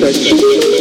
research.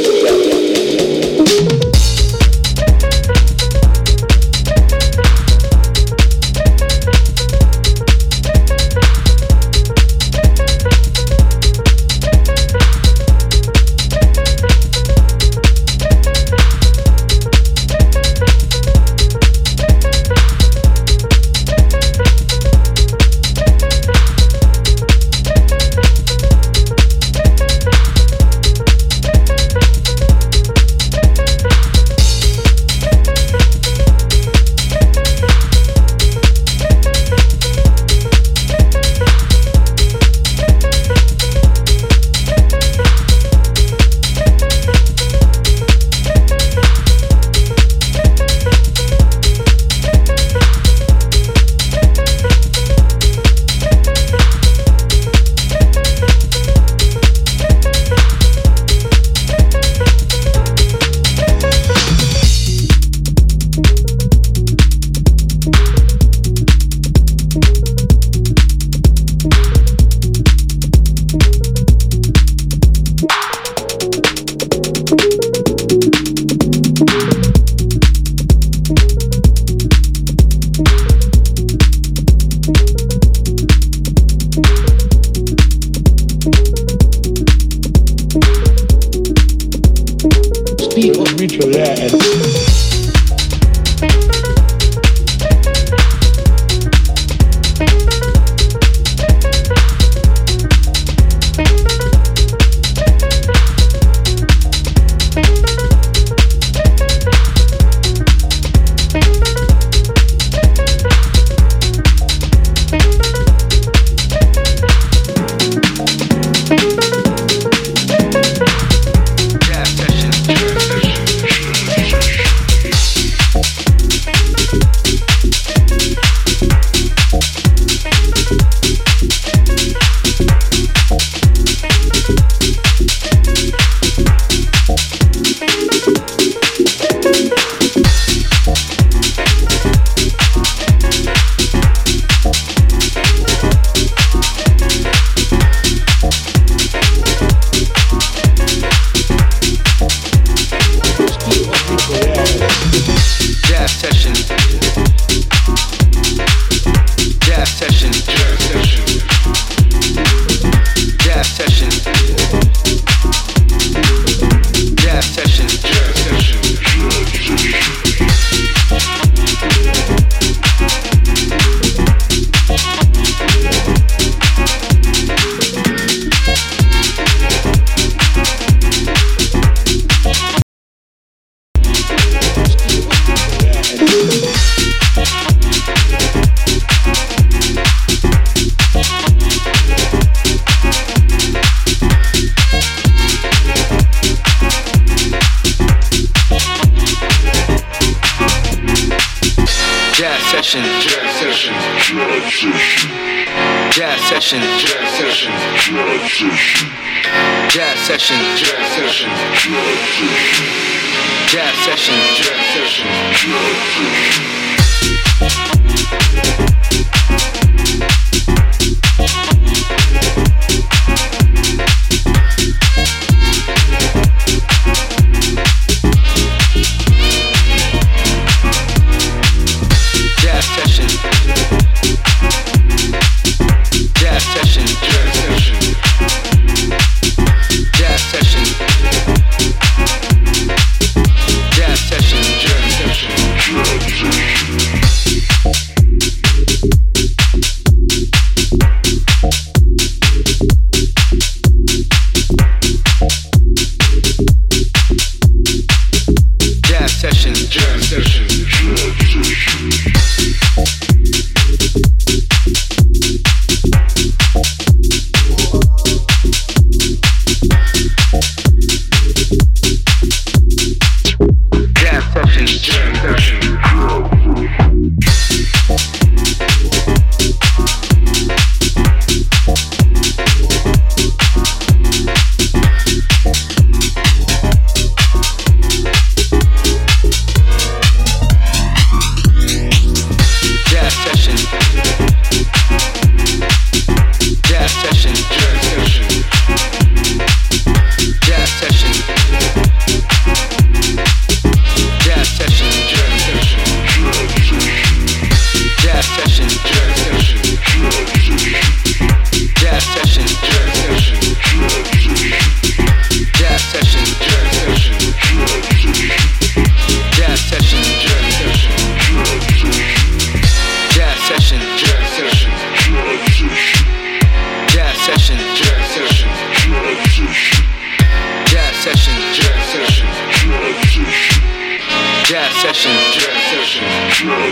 session. Jam session. Jam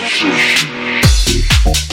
session.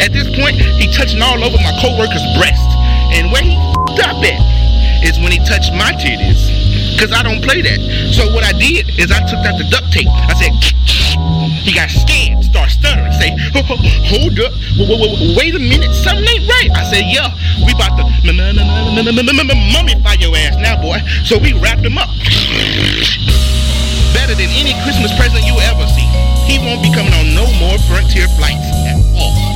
At this point, he touching all over my coworker's breast, and where he f***ed up at is when he touched my titties. Cause I don't play that. So what I did is I took out the duct tape. I said, he got scared, start stuttering, say, "Ho- ho- hold up, wait a minute, something ain't right. I said, yeah, we about to mummify your ass now, boy. So we wrapped him up. Better than any Christmas present you ever see. He won't be coming on no more frontier flights at all.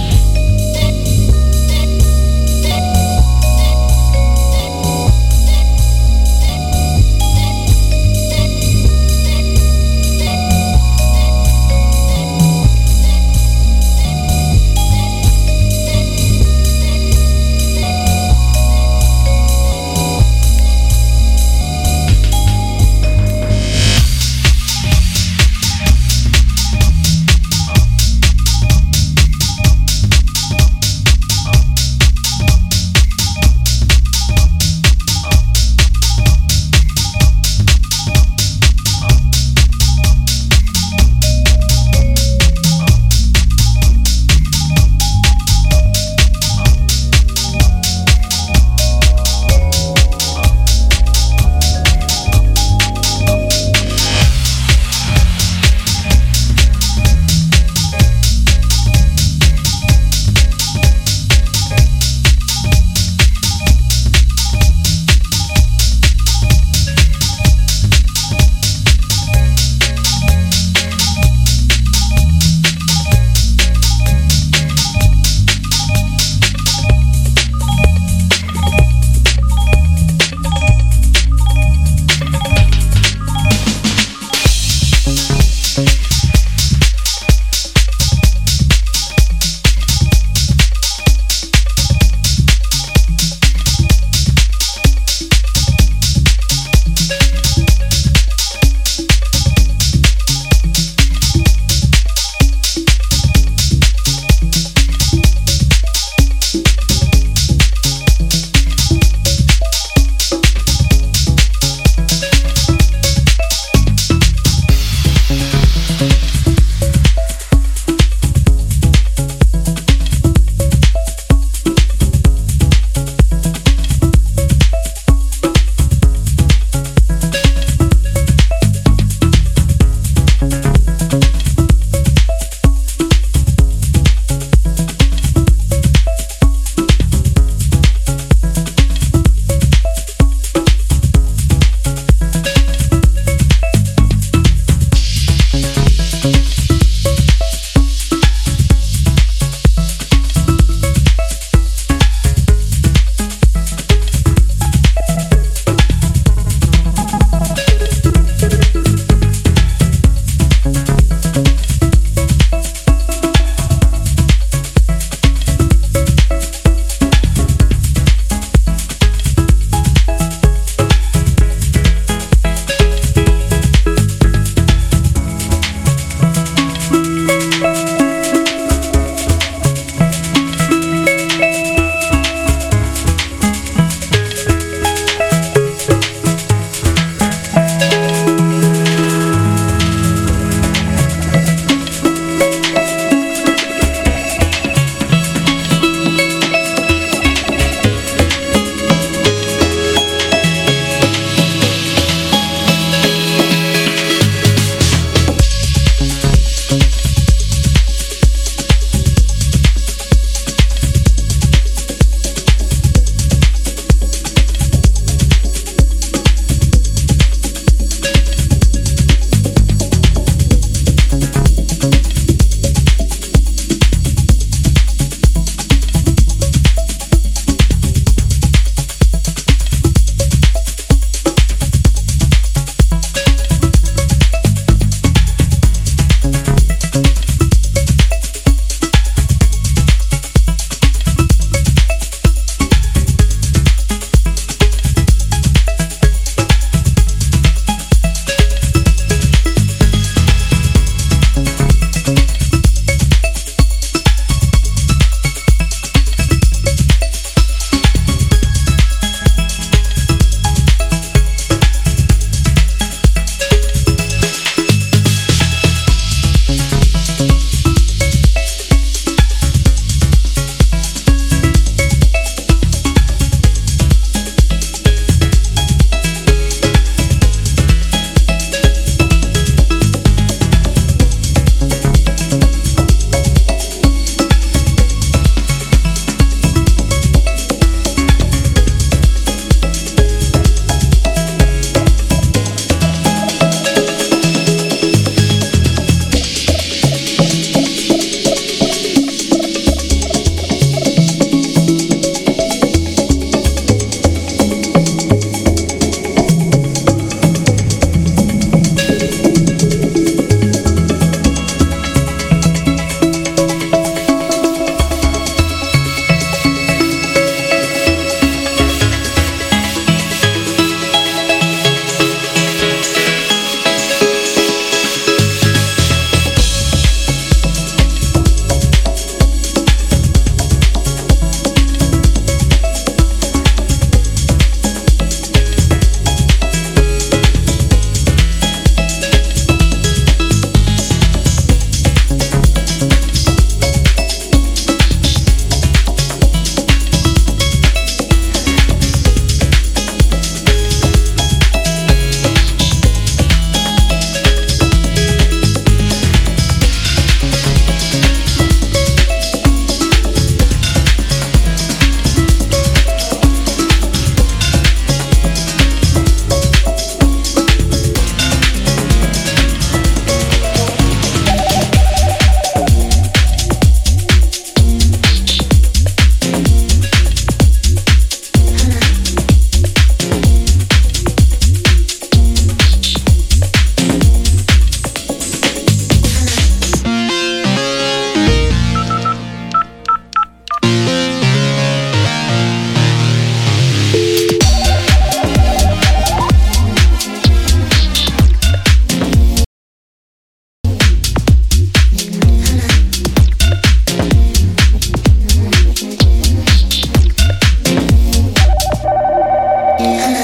Yeah.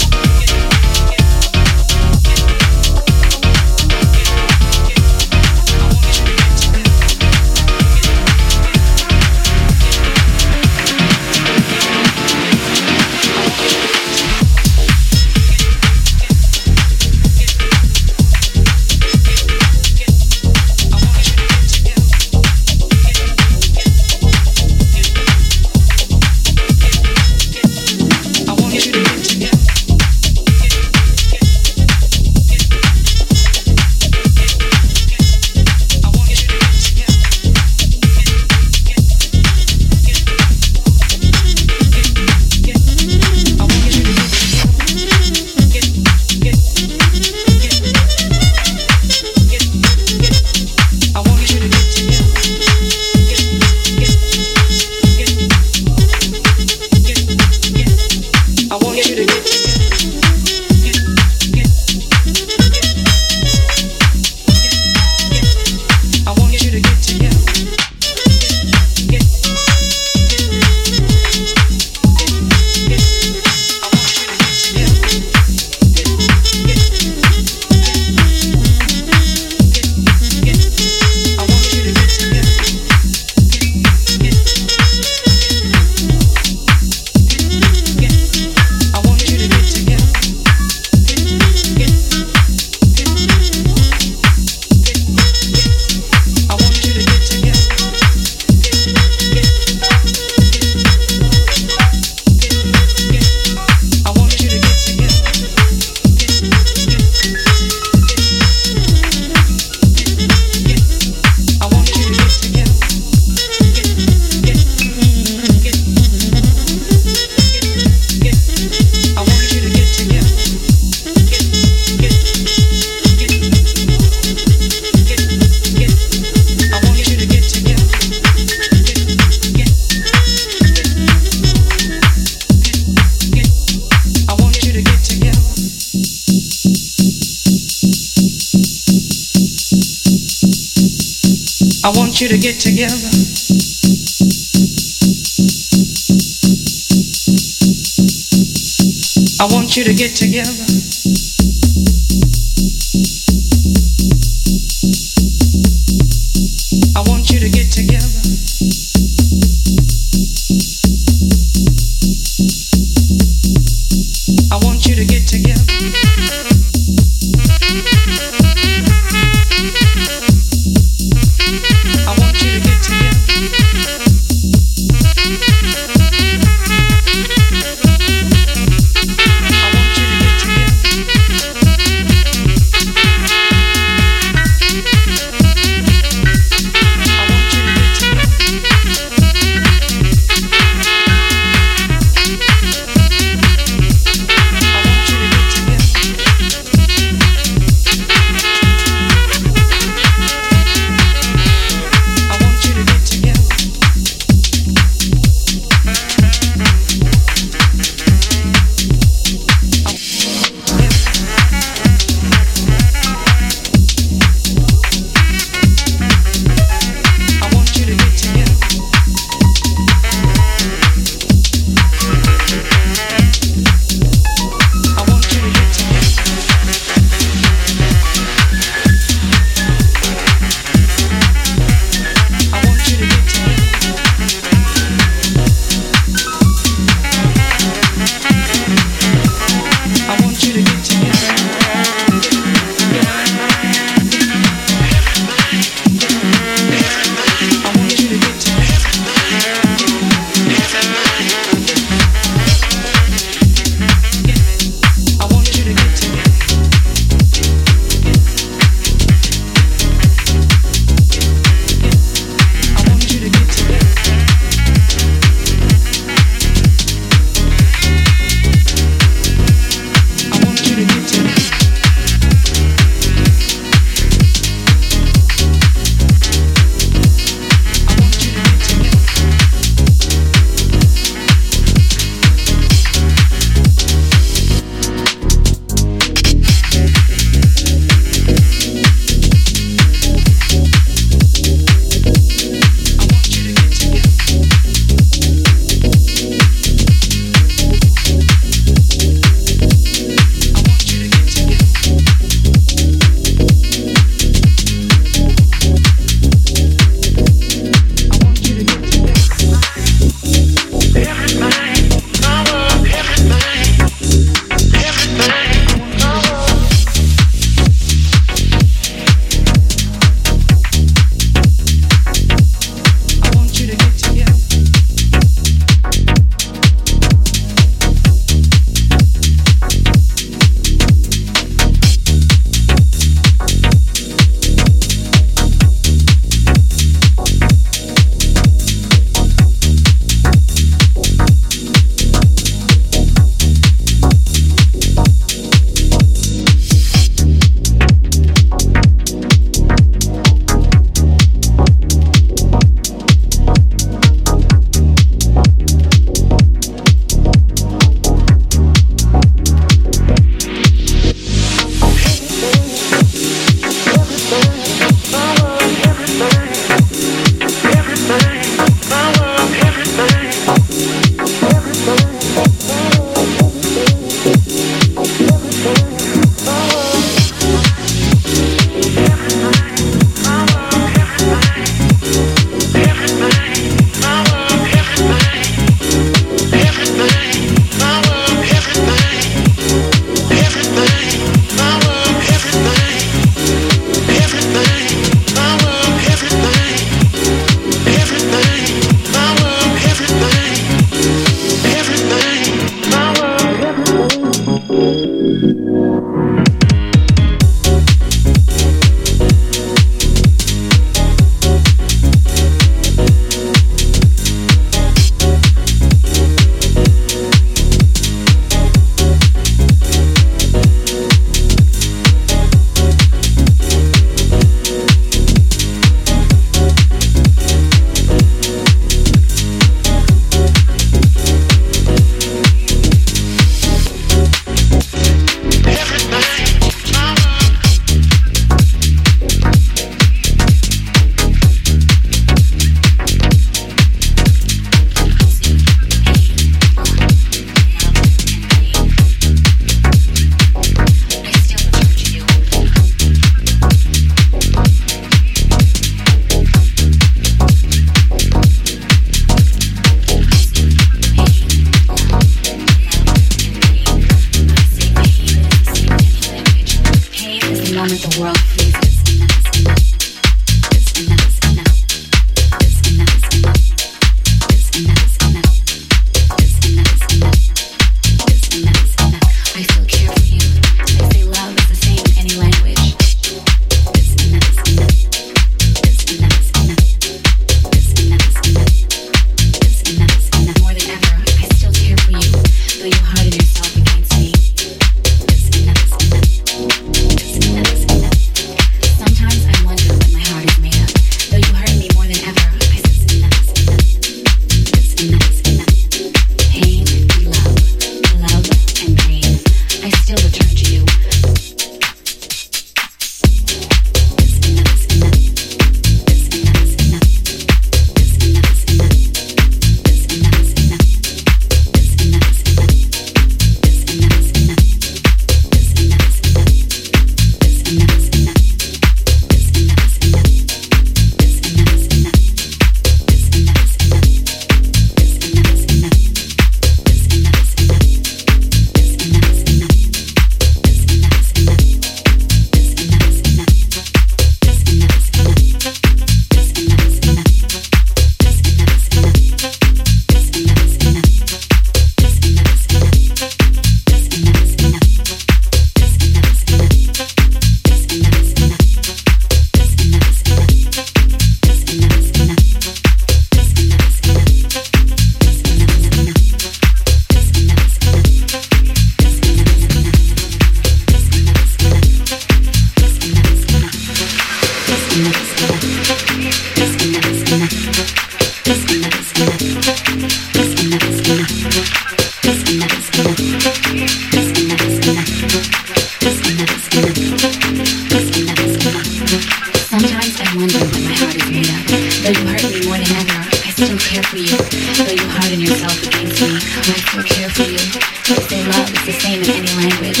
Still care for you, though you harden yourself against me. I still care for you. They say love is the same in any language.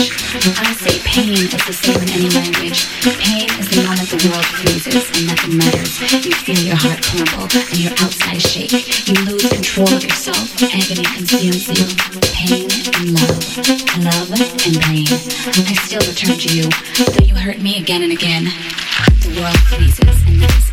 I say pain is the same in any language. Pain is the moment the world freezes and nothing matters. You feel your heart crumble and your outside shake. You lose control of yourself. Agony consumes you. Pain and love. Love and pain. I still return to you, though you hurt me again and again. The world freezes and nothing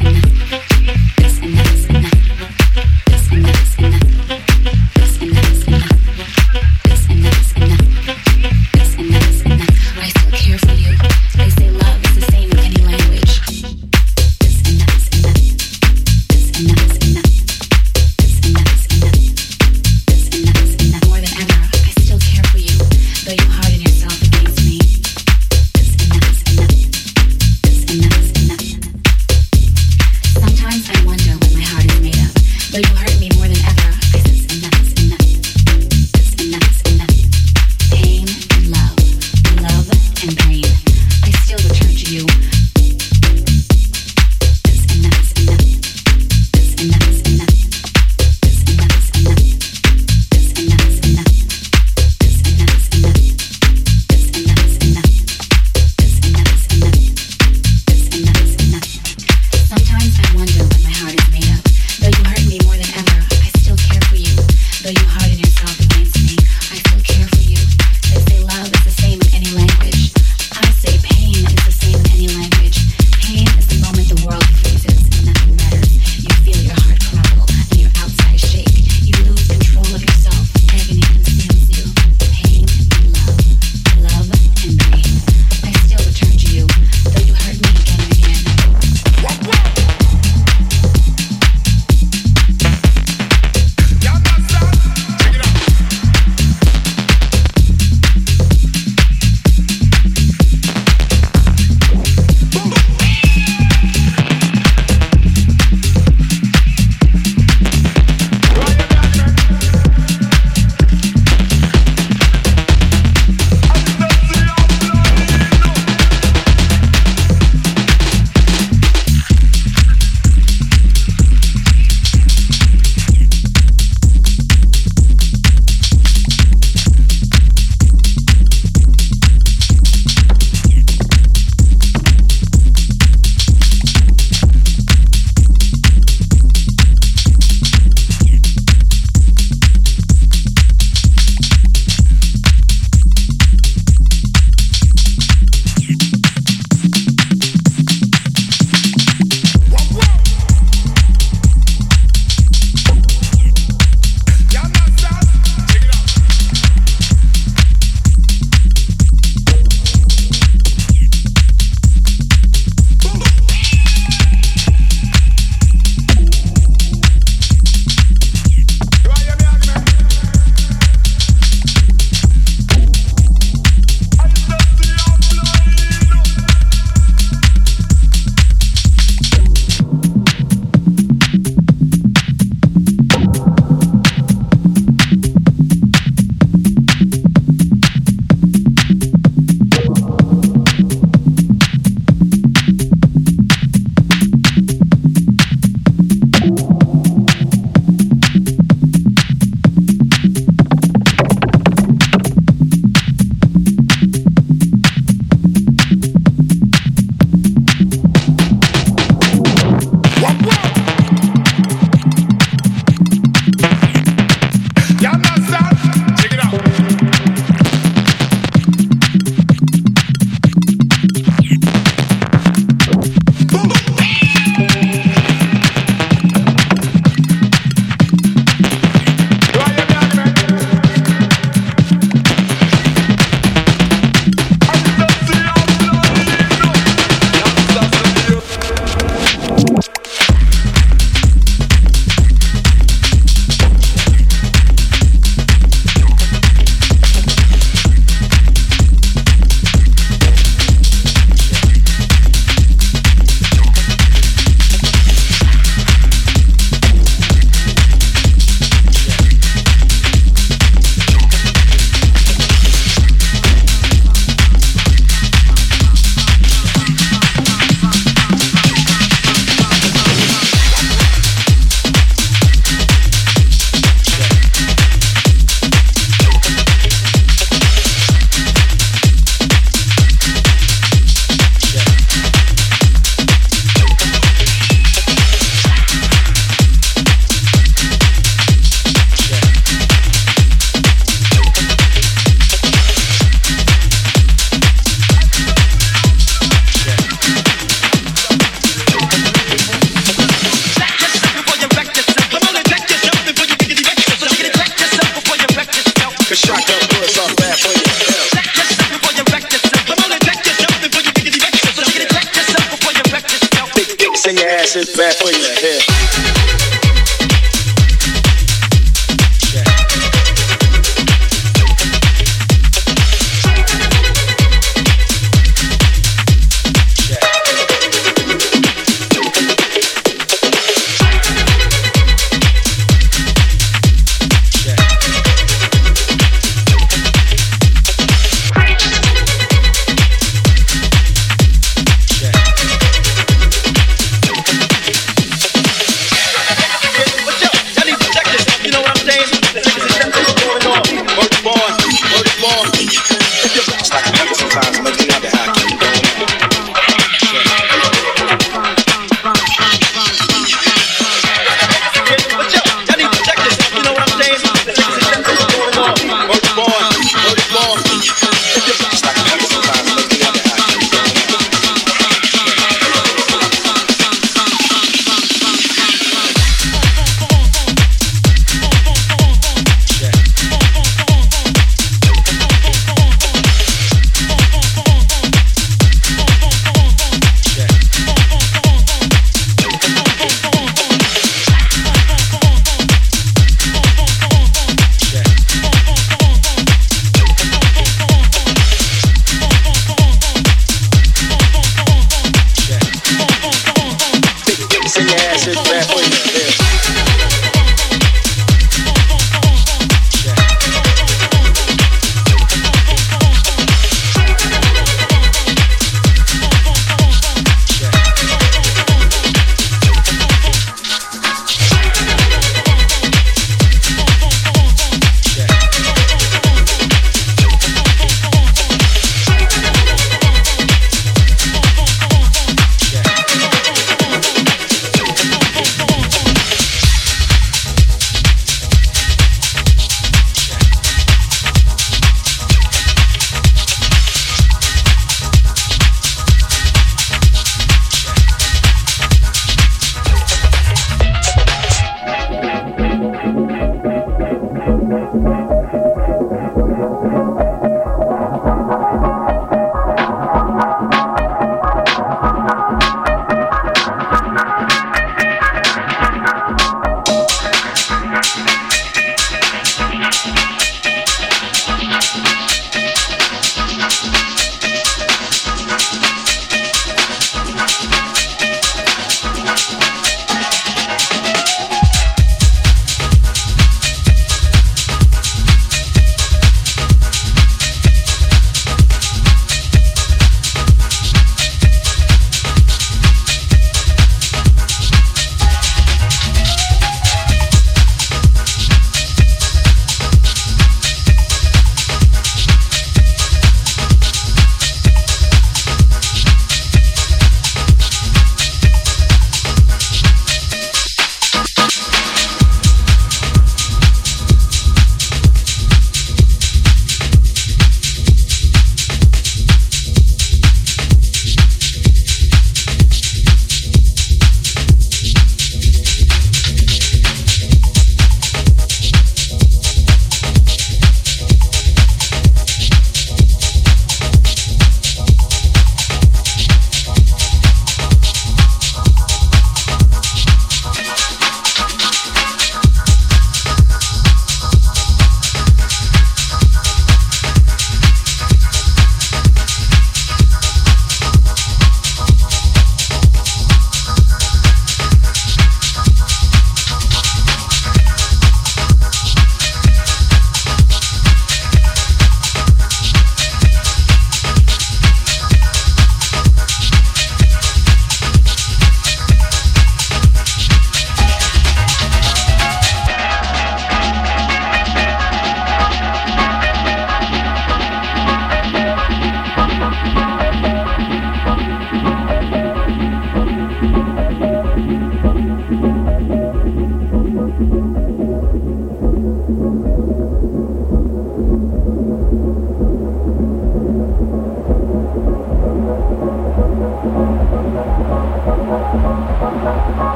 is bad for your health.